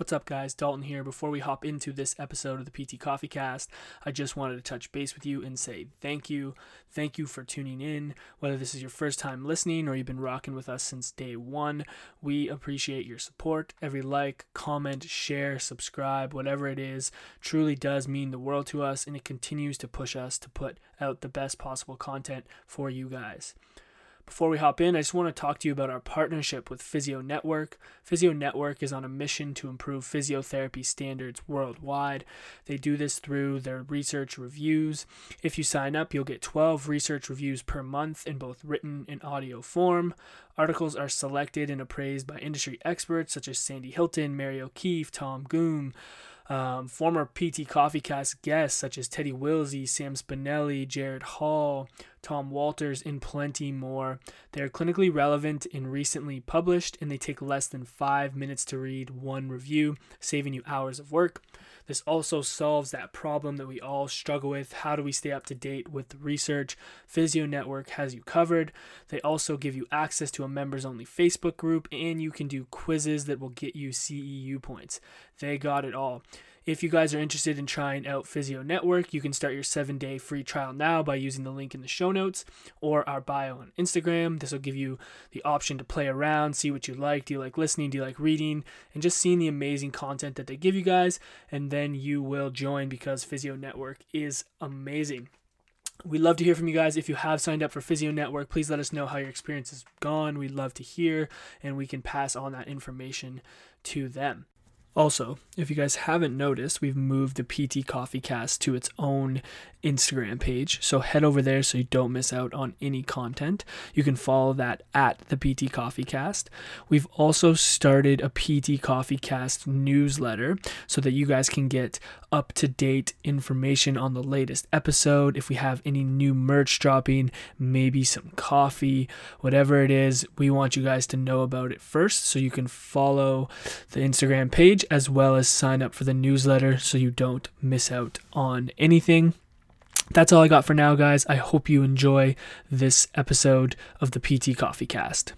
What's up, guys? Dalton here. Before we hop into this episode of the PT Coffee Cast, I just wanted to touch base with you and say thank you. Thank you for tuning in. Whether this is your first time listening or you've been rocking with us since day one, we appreciate your support. Every like, comment, share, subscribe, whatever it is, truly does mean the world to us and it continues to push us to put out the best possible content for you guys. Before we hop in, I just want to talk to you about our partnership with Physio Network. Physio Network is on a mission to improve physiotherapy standards worldwide. They do this through their research reviews. If you sign up, you'll get 12 research reviews per month in both written and audio form. Articles are selected and appraised by industry experts such as Sandy Hilton, Mary O'Keeffe, Tom Goom. Um, former PT Coffee Cast guests such as Teddy Willsey, Sam Spinelli, Jarod Hall, Tom Walters, and plenty more. They are clinically relevant and recently published, and they take less than five minutes to read one review, saving you hours of work. This also solves that problem that we all struggle with. How do we stay up to date with research? Physio Network has you covered. They also give you access to a members only Facebook group, and you can do quizzes that will get you CEU points. They got it all. If you guys are interested in trying out Physio Network, you can start your seven day free trial now by using the link in the show notes or our bio on Instagram. This will give you the option to play around, see what you like. Do you like listening? Do you like reading? And just seeing the amazing content that they give you guys. And then you will join because Physio Network is amazing. We'd love to hear from you guys. If you have signed up for Physio Network, please let us know how your experience has gone. We'd love to hear, and we can pass on that information to them. Also, if you guys haven't noticed, we've moved the PT Coffee Cast to its own Instagram page. So head over there so you don't miss out on any content. You can follow that at the PT Coffee Cast. We've also started a PT Coffee Cast newsletter so that you guys can get up to date information on the latest episode. If we have any new merch dropping, maybe some coffee, whatever it is, we want you guys to know about it first so you can follow the Instagram page as well as sign up for the newsletter so you don't miss out on anything. That's all I got for now, guys. I hope you enjoy this episode of the PT Coffee Cast.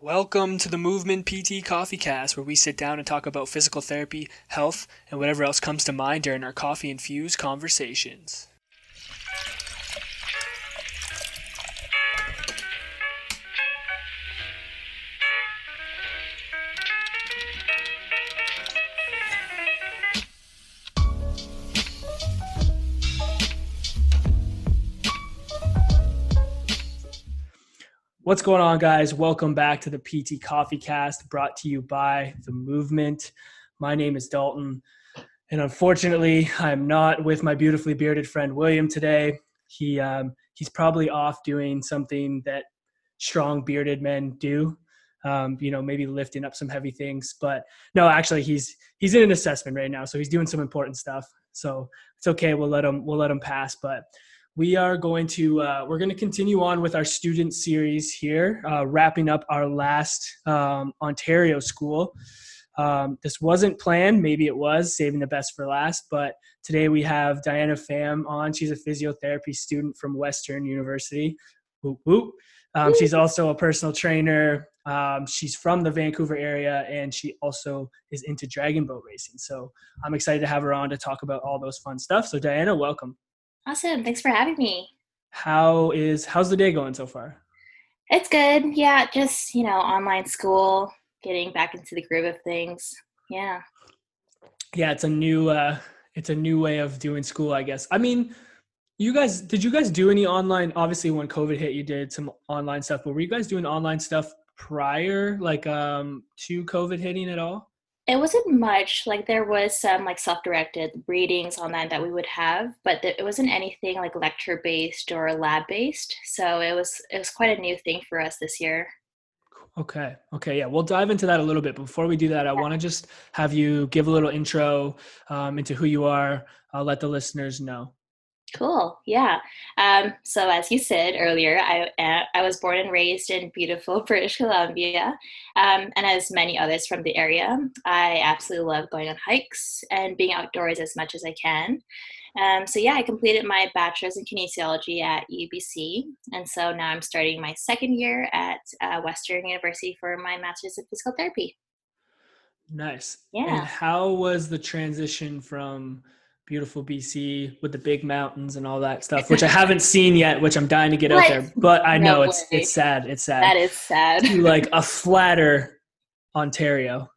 Welcome to the Movement PT Coffee Cast, where we sit down and talk about physical therapy, health, and whatever else comes to mind during our coffee infused conversations. What's going on, guys? Welcome back to the PT Coffee Cast brought to you by The Movement. My name is Dalton, and unfortunately, I'm not with my beautifully bearded friend William today. He um, he's probably off doing something that strong bearded men do. Um, you know, maybe lifting up some heavy things. But no, actually, he's he's in an assessment right now, so he's doing some important stuff. So it's okay. We'll let him we'll let him pass. But we are going to uh, we're going to continue on with our student series here uh, wrapping up our last um, ontario school. Um, this wasn't planned maybe it was saving the best for last but today we have diana pham on. She's a physiotherapy student from western university. Whoop, whoop. Um, she's also a personal trainer. Um, she's from the vancouver area and she also is into dragon boat racing. So i'm excited to have her on to talk about all those fun stuff. So diana welcome Awesome. Thanks for having me. How is how's the day going so far? It's good. Yeah, just, you know, online school, getting back into the groove of things. Yeah. Yeah, it's a new uh it's a new way of doing school, I guess. I mean, you guys did you guys do any online obviously when COVID hit you did some online stuff, but were you guys doing online stuff prior like um to COVID hitting at all? It wasn't much. Like there was some like self-directed readings online that we would have, but it wasn't anything like lecture-based or lab-based. So it was it was quite a new thing for us this year. Okay. Okay. Yeah. We'll dive into that a little bit. Before we do that, I want to just have you give a little intro um, into who you are. I'll let the listeners know. Cool. Yeah. Um, so as you said earlier, I uh, I was born and raised in beautiful British Columbia, um, and as many others from the area, I absolutely love going on hikes and being outdoors as much as I can. Um, so yeah, I completed my bachelor's in kinesiology at UBC, and so now I'm starting my second year at uh, Western University for my master's in physical therapy. Nice. Yeah. And how was the transition from beautiful BC with the big mountains and all that stuff, which I haven't seen yet, which I'm dying to get out there. But I No know it's way. it's sad. It's sad. That is sad. to like a flatter Ontario.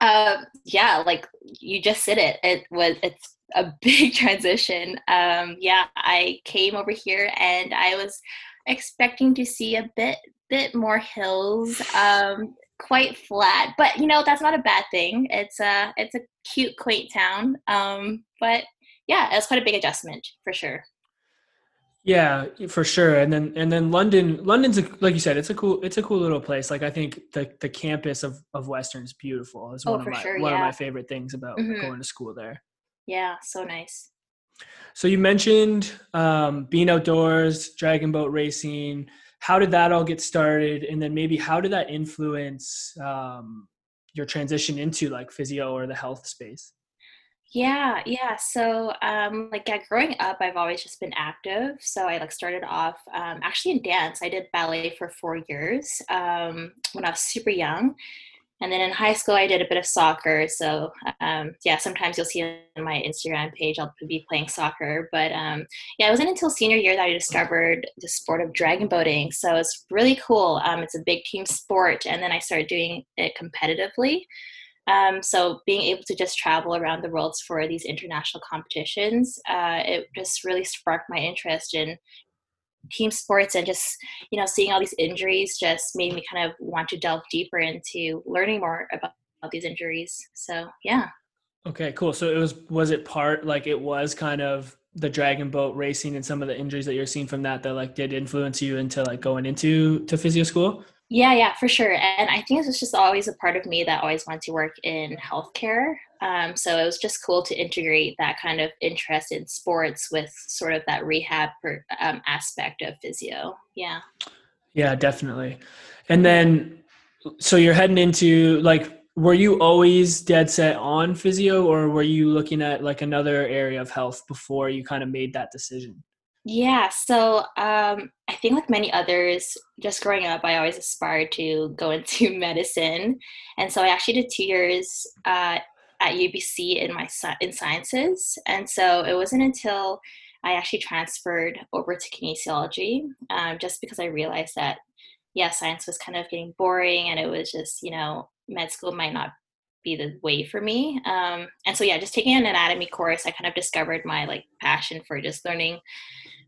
Um, yeah, like you just said it. It was it's a big transition. Um, yeah, I came over here and I was expecting to see a bit bit more hills, um, quite flat. But you know that's not a bad thing. It's a it's a cute, quaint town. Um, but yeah, it was quite a big adjustment for sure. Yeah, for sure. And then and then London London's a, like you said, it's a cool it's a cool little place. Like I think the the campus of of Western is beautiful. It's Oh, one of my sure, one of my favorite things about Mhm. going to school there. Yeah, so nice. So you mentioned um, being outdoors, dragon boat racing. How did that all get started? And then maybe how did that influence um, your transition into like physio or the health space? Yeah, yeah. So, um, like, yeah, growing up, I've always just been active. So I like started off um, actually in dance. I did ballet for four years um, when I was super young, and then in high school, I did a bit of soccer. So, um, yeah, sometimes you'll see on my Instagram page I'll be playing soccer. But um, yeah, it wasn't until senior year that I discovered the sport of dragon boating. So it's really cool. Um, it's a big team sport, and then I started doing it competitively. Um, so being able to just travel around the world for these international competitions, uh, it just really sparked my interest in team sports and just you know seeing all these injuries just made me kind of want to delve deeper into learning more about, these injuries. So yeah. Okay, cool. So it was was it part like it was kind of the dragon boat racing and some of the injuries that you're seeing from that that like did influence you into like going into to physio school? Yeah, yeah, for sure. And I think it was just always a part of me that always wanted to work in healthcare. Um, so it was just cool to integrate that kind of interest in sports with sort of that rehab per, um, aspect of physio. Yeah. Yeah, definitely. And then so you're heading into like were you always dead set on physio or were you looking at like another area of health before you kind of made that decision? Yeah, so um, I think like many others, just growing up, I always aspired to go into medicine, and so I actually did two years uh, at UBC in my in sciences, and so it wasn't until I actually transferred over to kinesiology, um, just because I realized that yeah, science was kind of getting boring, and it was just you know med school might not be the way for me, um, and so yeah, just taking an anatomy course, I kind of discovered my like passion for just learning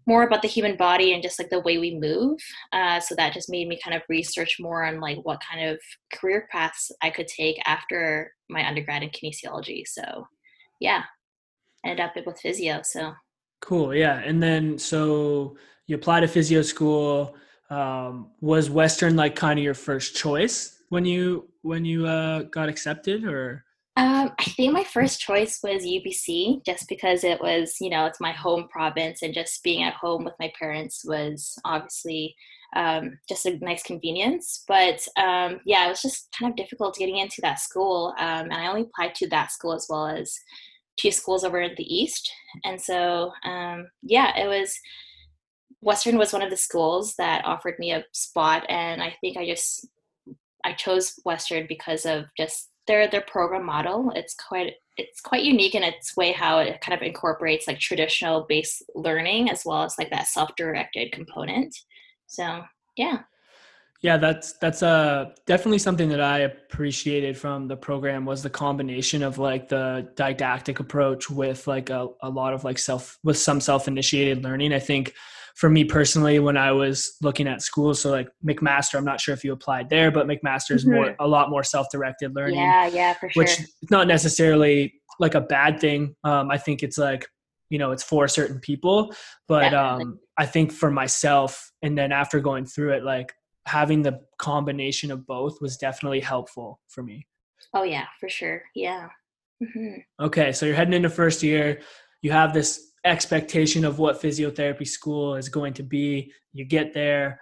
more about the human body and just like the way we move. Uh, so that just made me kind of research more on like what kind of career paths I could take after my undergrad in kinesiology. So yeah, ended up with physio. So Cool. Yeah. And then so you applied to physio school. Um, was Western like kind of your first choice when you when you uh, got accepted or? Um, I think my first choice was UBC just because it was, you know, it's my home province and just being at home with my parents was obviously um, just a nice convenience. But um, yeah, it was just kind of difficult getting into that school. Um, and I only applied to that school as well as two schools over in the East. And so, um, yeah, it was Western was one of the schools that offered me a spot. And I think I just, I chose Western because of just their their program model. It's quite it's quite unique in its way how it kind of incorporates like traditional based learning as well as like that self-directed component. So yeah. Yeah, that's that's uh definitely something that I appreciated from the program was the combination of like the didactic approach with like a, a lot of like self with some self-initiated learning. I think for me personally, when I was looking at schools, so like McMaster, I'm not sure if you applied there, but McMaster is more a lot more self-directed learning. yeah yeah for sure which is not necessarily like a bad thing. Um, I think it's like, you know, it's for certain people, but Definitely. um, I think for myself, and then after going through it, like having the combination of both was definitely helpful for me. oh yeah for sure yeah hmm Okay, so you're heading into first year. You have this expectation of what physiotherapy school is going to be. You get there.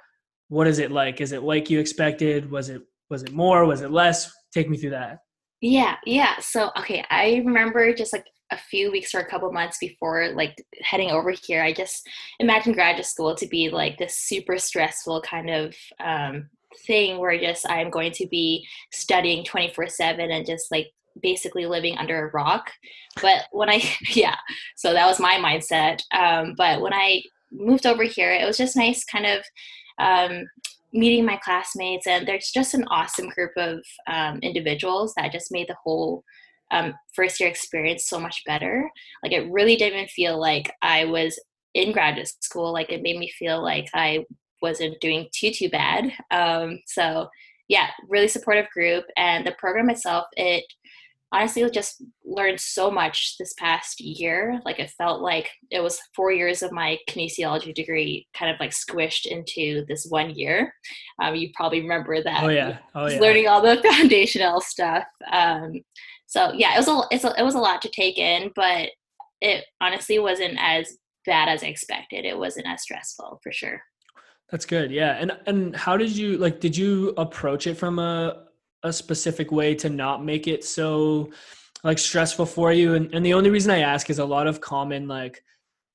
What is it like? Is it like you expected? Was it was it more? Was it less? Take me through that. Yeah, yeah. So, okay, I remember just like a few weeks or a couple months before like heading over here, I just imagined graduate school to be like this super stressful kind of um, thing where just I'm going to be studying 24 7 and just like basically living under a rock. But when I, yeah, so that was my mindset. Um, but when I moved over here, it was just nice kind of um, meeting my classmates. And there's just an awesome group of um, individuals that just made the whole um, first year experience so much better. Like it really didn't feel like I was in graduate school. Like it made me feel like I wasn't doing too, too bad. Um, so yeah, really supportive group. And the program itself, it honestly just learned so much this past year. Like it felt like it was four years of my kinesiology degree kind of like squished into this one year. Um, you probably remember that. Oh yeah, oh yeah. Learning all the foundational stuff. Um, so yeah, it was a, it's a, it was a lot to take in, but it honestly wasn't as bad as I expected. It wasn't as stressful for sure. That's good. Yeah. And and how did you like did you approach it from a a specific way to not make it so like stressful for you? And and the only reason I ask is a lot of common like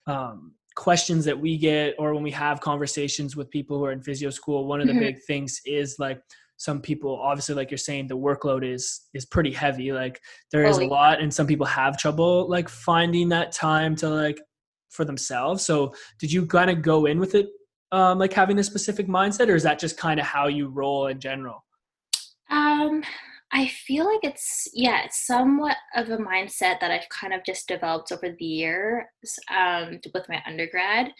um questions that we get or when we have conversations with people who are in physio school, one of the mm-hmm. big things is like some people obviously like you're saying the workload is is pretty heavy like there is a lot and some people have trouble like finding that time to like for themselves so did you kind of go in with it um, like having a specific mindset, or is that just kind of how you roll in general? Um, I feel like it's yeah, it's somewhat of a mindset that I've kind of just developed over the years um, with my undergrad.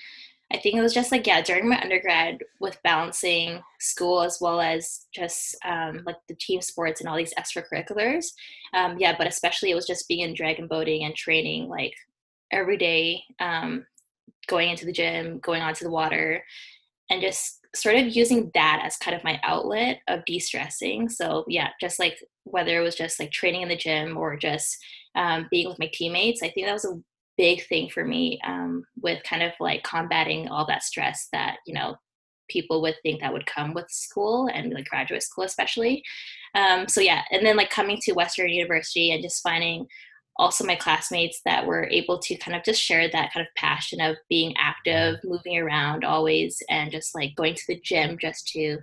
I think it was just like yeah, during my undergrad with balancing school as well as just um, like the team sports and all these extracurriculars. Um, yeah, but especially it was just being in dragon boating and training like every day um, going into the gym, going onto the water, and just sort of using that as kind of my outlet of de-stressing. So yeah, just like whether it was just like training in the gym or just um, being with my teammates, I think that was a big thing for me um, with kind of like combating all that stress that you know people would think that would come with school and like graduate school especially um, so yeah and then like coming to western university and just finding also my classmates that were able to kind of just share that kind of passion of being active, moving around always, and just like going to the gym just to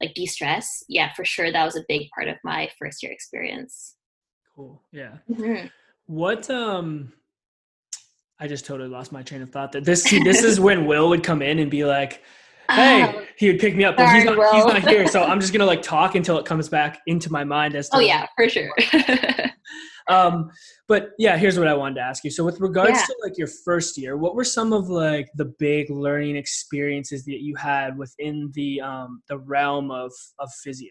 like de-stress. Yeah, for sure, that was a big part of my first year experience. Cool. Yeah. Mm-hmm. What um. I just totally lost my train of thought. That this this is when Will would come in and be like, "Hey," um, he would pick me up, but sorry, he's not he's not here. So I'm just gonna like talk until it comes back into my mind as to. Oh yeah, for sure. um, but yeah, here's what I wanted to ask you. So with regards yeah. to like your first year, what were some of like the big learning experiences that you had within the um, the realm of of physio?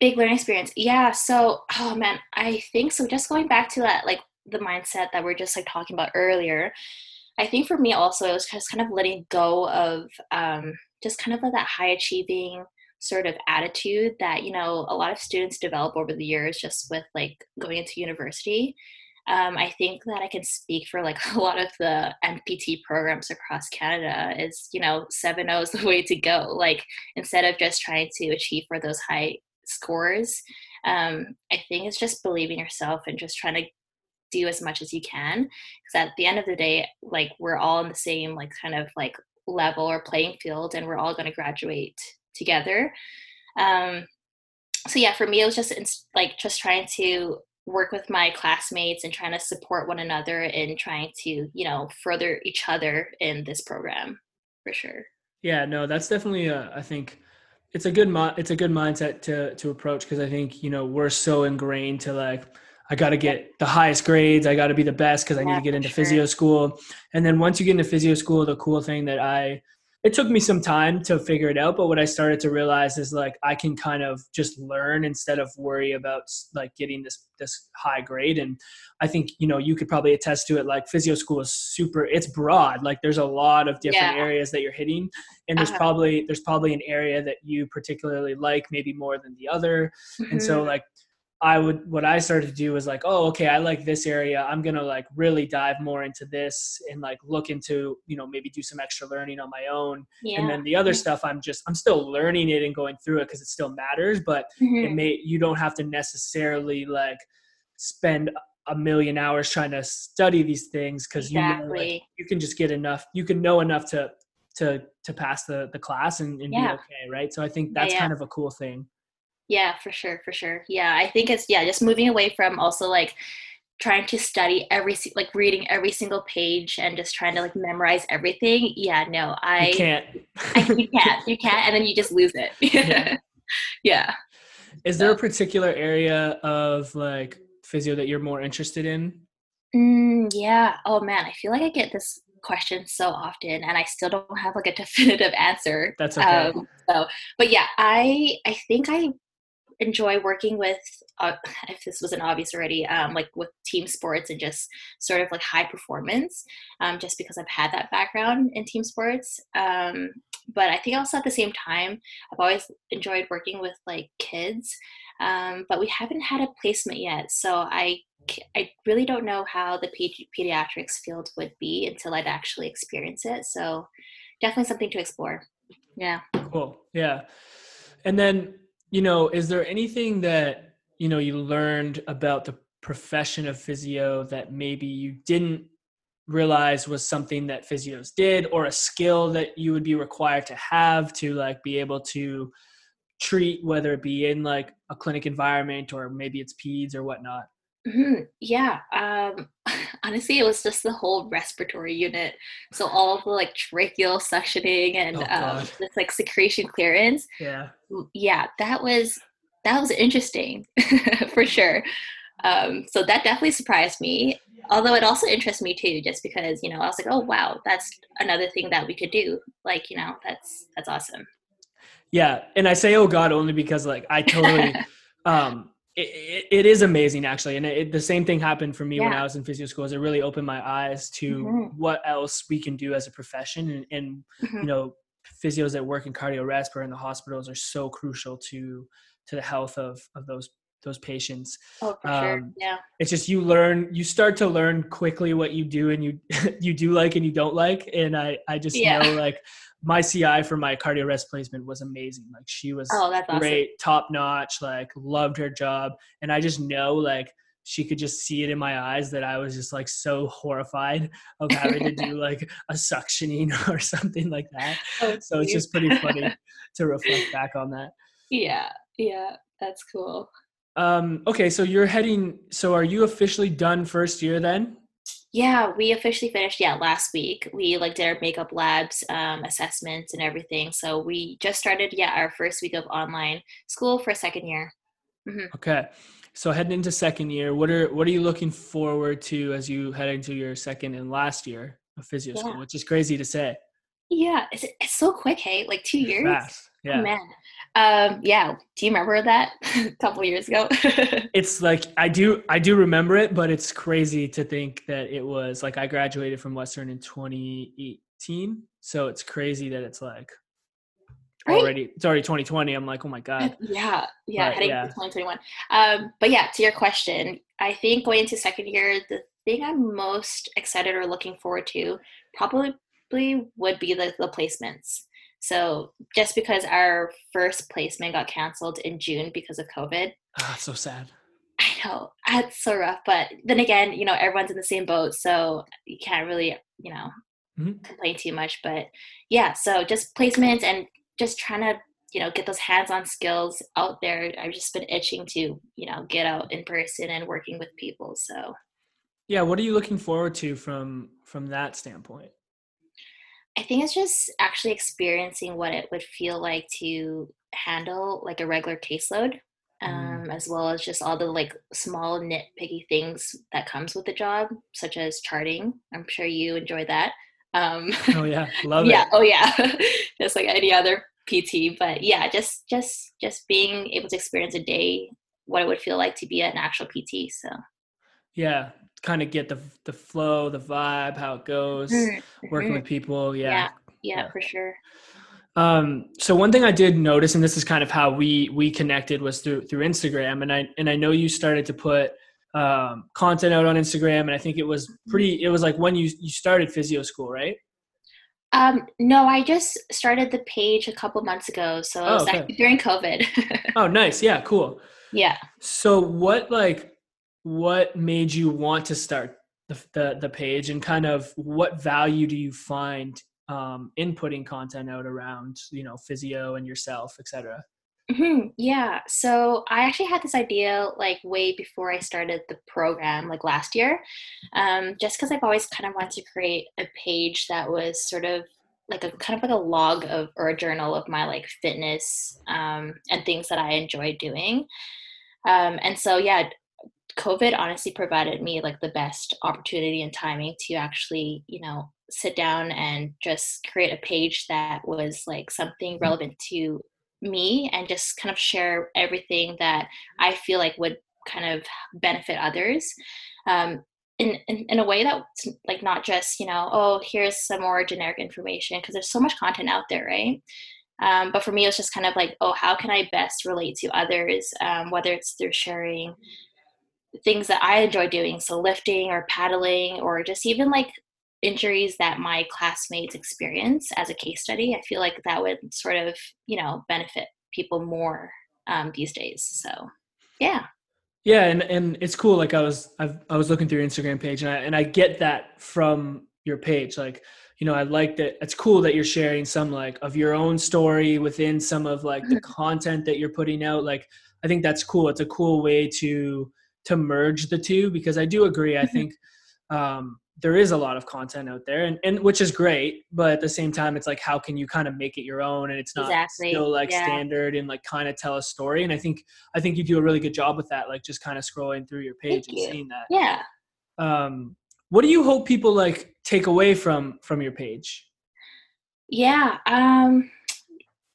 Big learning experience. Yeah. So, oh man, I think so. Just going back to that, like the mindset that we're just like talking about earlier. I think for me also it was just kind of letting go of um, just kind of like that high achieving sort of attitude that you know a lot of students develop over the years just with like going into university. Um, i think that i can speak for like a lot of the npt programs across canada is you know 7.0 is the way to go like instead of just trying to achieve for those high scores. Um, i think it's just believing yourself and just trying to do as much as you can because at the end of the day like we're all in the same like kind of like level or playing field and we're all going to graduate together. Um, so yeah, for me, it was just like just trying to work with my classmates and trying to support one another and trying to you know further each other in this program for sure. Yeah, no, that's definitely a, I think it's a good it's a good mindset to to approach because I think you know we're so ingrained to like I got to get the highest grades. I got to be the best because I need to get into sure. physio school. And then once you get into physio school, the cool thing that I it took me some time to figure it out but what i started to realize is like i can kind of just learn instead of worry about like getting this this high grade and i think you know you could probably attest to it like physio school is super it's broad like there's a lot of different yeah. areas that you're hitting and there's uh-huh. probably there's probably an area that you particularly like maybe more than the other mm-hmm. and so mm-hmm. like I would what I started to do was like, oh, okay, I like this area. I'm gonna like really dive more into this and like look into, you know, maybe do some extra learning on my own. Yeah. And then the other stuff I'm just I'm still learning it and going through it because it still matters, but mm-hmm. it may you don't have to necessarily like spend a million hours trying to study these things because exactly. you know like, you can just get enough you can know enough to to to pass the the class and, and yeah. be okay right so i think that's yeah, kind of a cool thing Yeah, for sure, for sure. Yeah, I think it's yeah, just moving away from also like trying to study every like reading every single page and just trying to like memorize everything. Yeah, no, I you can't. I, you can't. You can't, and then you just lose it. yeah. yeah. Is there a particular area of like physio that you're more interested in? Mm, yeah. Oh man, I feel like I get this question so often, and I still don't have like a definitive answer. That's okay. Um, so, but yeah, I I think I enjoy working with uh, if this wasn't obvious already um, like with team sports and just sort of like high performance um, just because i've had that background in team sports um, but i think also at the same time i've always enjoyed working with like kids um, but we haven't had a placement yet so i I really don't know how the pediatrics field would be until I'd actually experience it. So definitely something to explore. Yeah. Cool. Yeah. And then, you know, is there anything that, you know, you learned about the profession of physio that maybe you didn't realize was something that physios did or a skill that you would be required to have to like be able to treat whether it be in like a clinic environment or maybe it's peds or whatnot Mm-hmm. Yeah. Um, honestly, it was just the whole respiratory unit. So all the like tracheal suctioning and oh, um, this like secretion clearance. Yeah. Yeah, that was that was interesting for sure. Um, so that definitely surprised me. Although it also interests me too, just because you know I was like, oh wow, that's another thing that we could do. Like you know, that's that's awesome. Yeah, and I say oh god only because like I totally. um it, it is amazing actually and it, the same thing happened for me yeah. when i was in physio schools it really opened my eyes to mm-hmm. what else we can do as a profession and, and mm-hmm. you know physios that work in cardio resp or in the hospitals are so crucial to to the health of of those those patients oh for um, sure yeah it's just you learn you start to learn quickly what you do and you you do like and you don't like and i i just yeah. know like my CI for my cardio resp placement was amazing. Like she was oh, that's great, awesome. top notch, like loved her job. And I just know like she could just see it in my eyes that I was just like so horrified of having to do like a suctioning or something like that. Oh, so it's just pretty funny to reflect back on that. Yeah, yeah, that's cool. Um, okay, so you're heading so are you officially done first year then? Yeah, we officially finished. Yeah, last week we like did our makeup labs, um, assessments, and everything. So we just started. Yeah, our first week of online school for second year. Mm-hmm. Okay, so heading into second year, what are what are you looking forward to as you head into your second and last year of physio yeah. school? Which is crazy to say. Yeah, it's, it's so quick. Hey, like two years. Fast. Yeah. Oh, man. Um, yeah. Do you remember that a couple years ago? it's like I do I do remember it, but it's crazy to think that it was like I graduated from Western in 2018. So it's crazy that it's like right? already it's already 2020. I'm like, oh my God. Yeah. Yeah. But, heading yeah. to 2021. Um, but yeah, to your question, I think going into second year, the thing I'm most excited or looking forward to probably would be the, the placements. So just because our first placement got canceled in June because of COVID. Ah, so sad. I know. That's so rough. But then again, you know, everyone's in the same boat. So you can't really, you know, mm-hmm. complain too much. But yeah, so just placements and just trying to, you know, get those hands-on skills out there. I've just been itching to, you know, get out in person and working with people. So yeah, what are you looking forward to from from that standpoint? I think it's just actually experiencing what it would feel like to handle like a regular caseload, mm. um, mm. as well as just all the like small nitpicky things that comes with the job, such as charting. I'm sure you enjoy that. Um, oh yeah, love it. yeah, it. Oh yeah, just like any other PT. But yeah, just just just being able to experience a day, what it would feel like to be an actual PT. So yeah, kind of get the the flow, the vibe, how it goes, mm-hmm. working with people. Yeah. yeah. Yeah, for sure. Um, so one thing I did notice, and this is kind of how we we connected, was through through Instagram, and I and I know you started to put um, content out on Instagram, and I think it was mm-hmm. pretty. It was like when you you started physio school, right? Um, no, I just started the page a couple months ago, so it was oh, okay. during COVID. oh, nice. Yeah, cool. Yeah. So what like what made you want to start the, the, the page and kind of what value do you find um, in putting content out around you know physio and yourself etc Mm-hmm. Yeah. So I actually had this idea like way before I started the program, like last year, um, just because I've always kind of wanted to create a page that was sort of like a kind of like a log of or a journal of my like fitness um, and things that I enjoy doing. Um, and so yeah, COVID honestly provided me like the best opportunity and timing to actually, you know, sit down and just create a page that was like something mm-hmm. relevant to me and just kind of share everything that I feel like would kind of benefit others. Um, in, in, in a way that's like not just you know oh here's some more generic information because there's so much content out there right um, but for me it was just kind of like oh how can i best relate to others um, whether it's through sharing things that i enjoy doing so lifting or paddling or just even like injuries that my classmates experience as a case study i feel like that would sort of you know benefit people more um, these days so yeah. Yeah and and it's cool like i was I've, i was looking through your instagram page and i and i get that from your page like you know i like that it's cool that you're sharing some like of your own story within some of like the content that you're putting out like i think that's cool it's a cool way to to merge the two because i do agree i mm-hmm. think um there is a lot of content out there and, and which is great but at the same time it's like how can you kind of make it your own and it's not exactly. still like yeah. standard and like kind of tell a story and i think i think you do a really good job with that like just kind of scrolling through your page Thank and you. seeing that yeah um what do you hope people like take away from from your page yeah um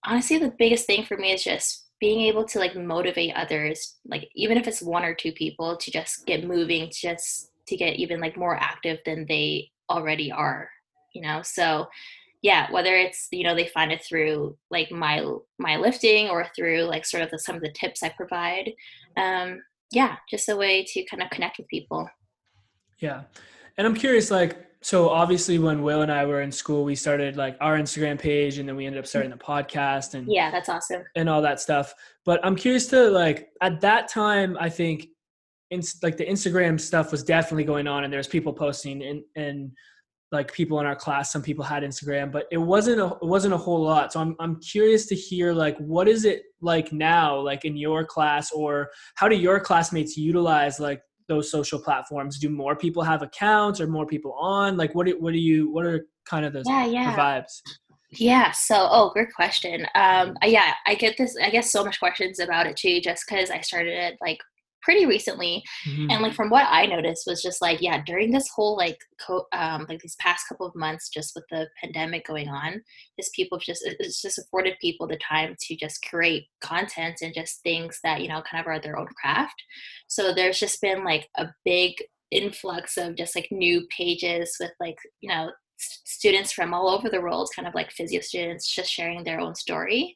honestly the biggest thing for me is just being able to like motivate others like even if it's one or two people to just get moving to just to get even like more active than they already are you know? So yeah whether it's you know they find it through like my my lifting or through like sort of the, some of the tips i provide um yeah just a way to kind of connect with people. Yeah. And i'm curious like so obviously when will and i were in school we started like our instagram page and then we ended up starting the podcast and yeah that's awesome and all that stuff but i'm curious to like at that time i think in, like the Instagram stuff was definitely going on, and there's people posting, and and like people in our class, some people had Instagram, but it wasn't a it wasn't a whole lot. So I'm I'm curious to hear like what is it like now, like in your class, or how do your classmates utilize like those social platforms? Do more people have accounts, or more people on? Like what do, what do you what are kind of the, yeah, yeah. vibes? Yeah. So, oh, great question. Um, yeah, I get this. I guess so much questions about it too, just because I started it like pretty recently mm-hmm. and like from what i noticed was just like yeah during this whole like co- um like these past couple of months just with the pandemic going on just people just it's just afforded people the time to just create content and just things that you know kind of are their own craft so there's just been like a big influx of just like new pages with like you know students from all over the world, kind of like physio students, just sharing their own story.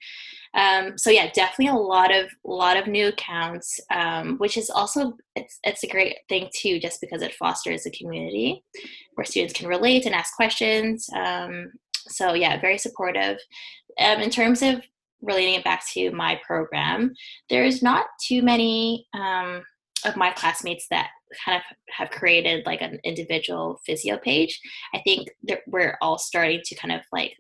Um, so yeah, definitely a lot of lot of new accounts, um, which is also it's it's a great thing too, just because it fosters a community where students can relate and ask questions. Um, so yeah, very supportive. Um, in terms of relating it back to my program, there's not too many um, of my classmates that kind of have created like an individual physio page i think that we're all starting to kind of like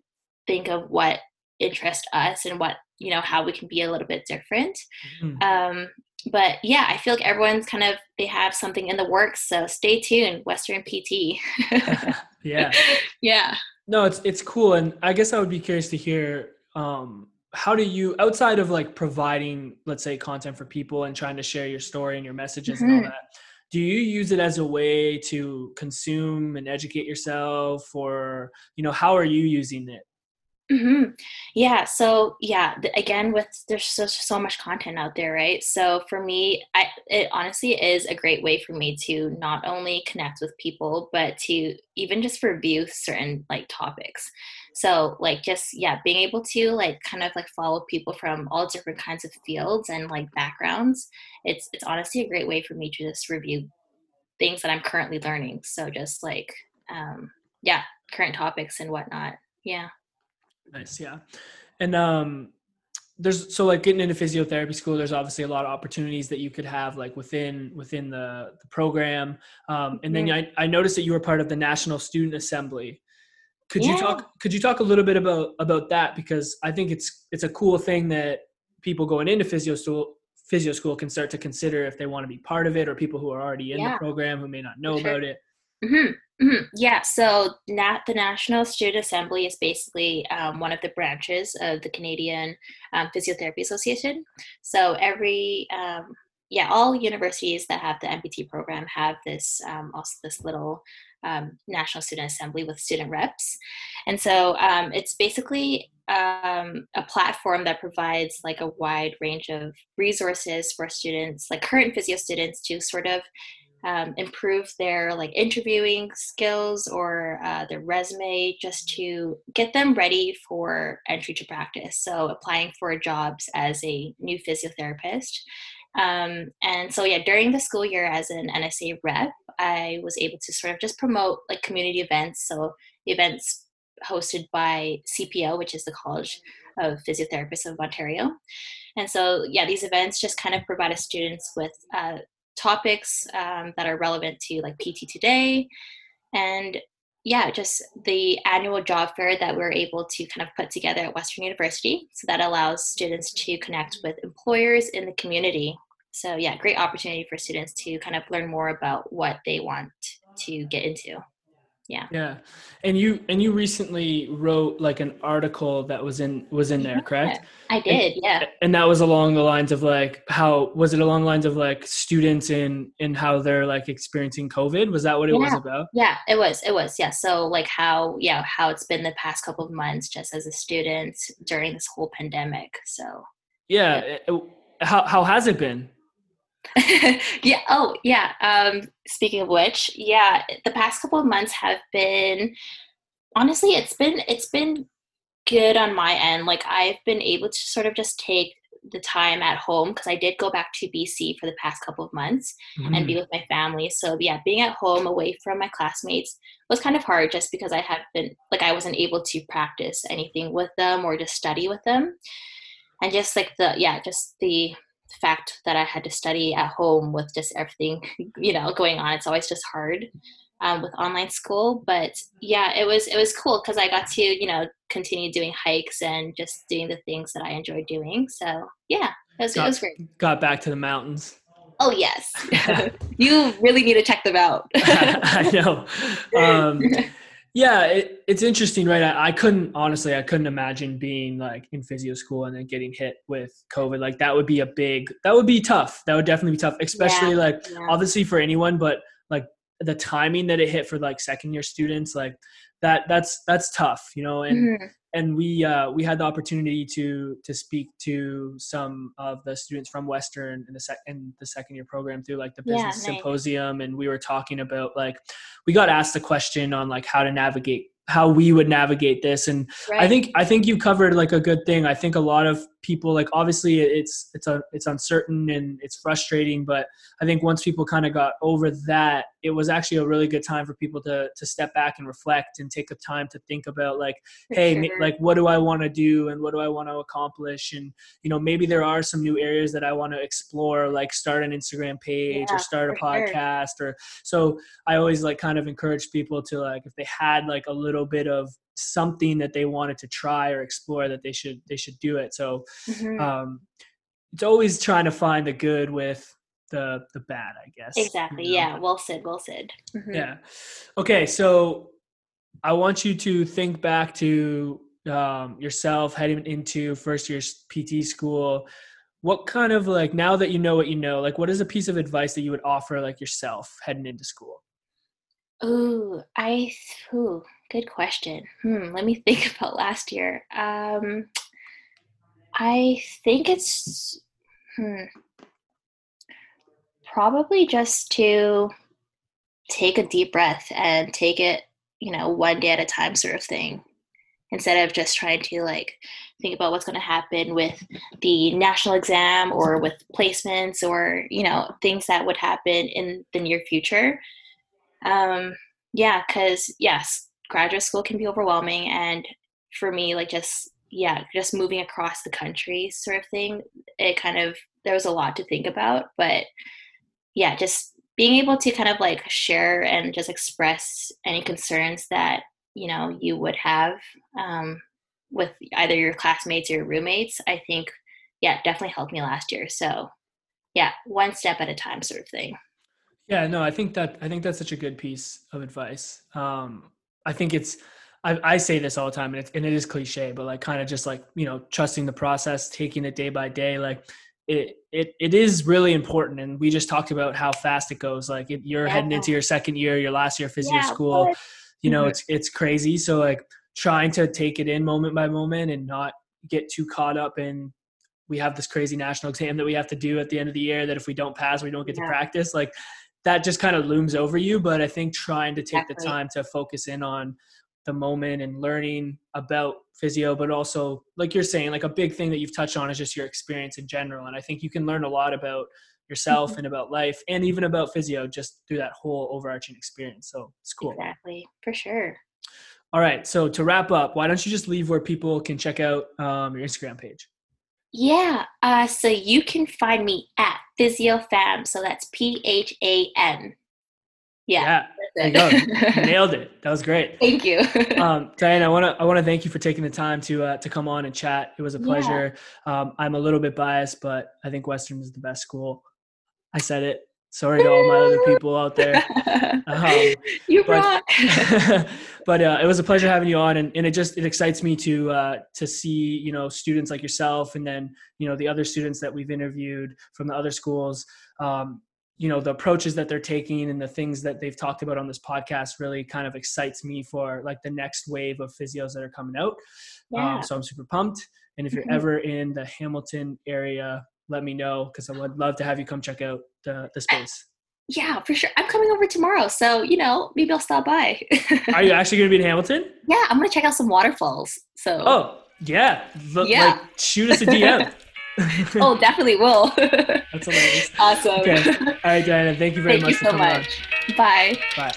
think of what interests us and what you know how we can be a little bit different mm-hmm. um but yeah i feel like everyone's kind of they have something in the works so stay tuned western pt yeah yeah no it's it's cool and i guess i would be curious to hear um how do you outside of like providing let's say content for people and trying to share your story and your messages mm-hmm. and all mm-hmm. that do you use it as a way to consume and educate yourself or you know how are you using it Mm-hmm. Yeah. So yeah, again, with there's so so much content out there, right? So for me, I it honestly is a great way for me to not only connect with people, but to even just review certain like topics. So like just yeah, being able to like kind of like follow people from all different kinds of fields and like backgrounds. It's it's honestly a great way for me to just review things that I'm currently learning. So just like um yeah, current topics and whatnot. Yeah. Nice, yeah. And um there's so like getting into physiotherapy school there's obviously a lot of opportunities that you could have like within within the, the program um, and then mm-hmm. I, I noticed that you were part of the national student assembly could yeah. you talk could you talk a little bit about about that because i think it's it's a cool thing that people going into physio school physio school can start to consider if they want to be part of it or people who are already in yeah. the program who may not know sure. about it mm-hmm. Mm-hmm. Yeah, so NAT, the National Student Assembly is basically um, one of the branches of the Canadian um, Physiotherapy Association. So every um, yeah, all universities that have the MPT program have this um, also this little um, National Student Assembly with student reps, and so um, it's basically um, a platform that provides like a wide range of resources for students, like current physio students, to sort of um, improve their like interviewing skills or uh, their resume just to get them ready for entry to practice. So applying for jobs as a new physiotherapist um, and so yeah during the school year as an nsa rep i was able to sort of just promote like community events so events hosted by cpo which is the college of physiotherapists of ontario and so yeah these events just kind of provided students with uh, topics um, that are relevant to like PT today. And yeah, just the annual job fair that we're able to kind of put together at Western University. So that allows students to connect with employers in the community. So yeah, great opportunity for students to kind of learn more about what they want to get into yeah. Yeah. And you and you recently wrote like an article that was in was in there correct? I did and, yeah and that was along the lines of like how was it along the lines of like students in in how they're like experiencing covid? Was that what it yeah. was about? Yeah it was it was yeah. So like how yeah how it's been the past couple of months just as a student during this whole pandemic so. Yeah, yeah. How how has it been yeah. Oh, yeah. Um, speaking of which, yeah, the past couple of months have been honestly, it's been it's been good on my end. Like I've been able to sort of just take the time at home because I did go back to BC for the past couple of months mm-hmm. and be mm. with my family. So yeah, being at home away from my classmates was kind of hard just because I have been like I wasn't able to practice anything with them or just study with them. And just like the yeah, just the fact that I had to study at home with just everything, you know, going on. It's always just hard um, with online school. But yeah, it was it was cool because I got to you know continue doing hikes and just doing the things that I enjoy doing. So yeah, it was, got, it was great. Got back to the mountains. Oh yes, you really need to check them out. I know. Um, yeah, it, it's interesting, right? I, I, couldn't honestly, I couldn't imagine being like in physio school and then getting hit with COVID. Like that would be a big, that would be tough. That would definitely be tough, especially yeah, like yeah. obviously for anyone, but like the timing that it hit for like second year students, like that, that's that's tough, you know. And mm-hmm and we uh, we had the opportunity to to speak to some of the students from Western in the sec- in the second year program through like the business yeah, nice. symposium, and we were talking about like we got asked a question on like how to navigate how we would navigate this and right. i think i think you covered like a good thing i think a lot of people like obviously it's it's a it's uncertain and it's frustrating but i think once people kind of got over that it was actually a really good time for people to to step back and reflect and take a time to think about like for hey sure. like what do i want to do and what do i want to accomplish and you know maybe there are some new areas that i want to explore like start an instagram page yeah, or start a podcast sure. or so i always like kind of encourage people to like if they had like a little bit of something that they wanted to try or explore that they should they should do it. So mm-hmm. um, it's always trying to find the good with the the bad i guess exactly. you know? yeah. Well said. Well said. Mm-hmm. yeah. Okay. So i want you to think back to um, yourself heading into first year pt school. What kind of like now that you know what you know like what is a piece of advice that you would offer like yourself heading into school? Ooh, I ooh, good question. Hmm, let me think about last year. Um, I think it's hmm, probably just to take a deep breath and take it, you know, one day at a time, sort of thing, instead of just trying to like think about what's going to happen with the national exam or with placements or you know things that would happen in the near future um, yeah, because yes, graduate school can be overwhelming, and for me, like just yeah, just moving across the country sort of thing, it kind of there was a lot to think about, but yeah, just being able to kind of like share and just express any concerns that you know you would have um, with either your classmates or your roommates, I think yeah, definitely helped me last year. So yeah, one step at a time sort of thing. Yeah, no, I think that I think that's such a good piece of advice. Um, I think it's I, I say this all the time, and, it's, and it is cliche, but like kind of just like you know trusting the process, taking it day by day. Like it it it is really important, and we just talked about how fast it goes. Like it, you're yeah. heading into your second year, your last year of physio yeah, school. You know, mm-hmm. it's it's crazy. So like trying to take it in moment by moment and not get too caught up in we have this crazy national exam that we have to do at the end of the year that if we don't pass we don't get yeah. to practice like that just kind of looms over you but i think trying to take exactly. the time to focus in on the moment and learning about physio but also like you're saying like a big thing that you've touched on is just your experience in general and i think you can learn a lot about yourself mm-hmm. and about life and even about physio just through that whole overarching experience so it's cool exactly for sure all right so to wrap up why don't you just leave where people can check out um, your instagram page yeah, uh, so you can find me at PhysioPhan. So that's P H A N. Yeah, yeah there you go. Nailed it. That was great. Thank you, um, Diana. I want to I want to thank you for taking the time to uh, to come on and chat. It was a pleasure. Yeah. Um, I'm a little bit biased, but I think Western is the best school. I said it. Sorry to all my other people out there. Um, you but, rock. but uh, it was a pleasure having you on, and, and it just it excites me to uh, to see you know students like yourself, and then you know the other students that we've interviewed from the other schools. Um, you know the approaches that they're taking and the things that they've talked about on this podcast really kind of excites me for like the next wave of physios that are coming out. Yeah. Um, so I'm super pumped. And if you're mm-hmm. ever in the Hamilton area, let me know because I would love to have you come check out the, the space. Yeah, for sure. I'm coming over tomorrow, so you know maybe I'll stop by. Are you actually going to be in Hamilton? Yeah, I'm going to check out some waterfalls. So. Oh yeah, Look, yeah. Like, shoot us a DM. oh, definitely will. That's hilarious. Awesome. Okay. All right, Diana. Thank you very thank much you so much. On. Bye. Bye.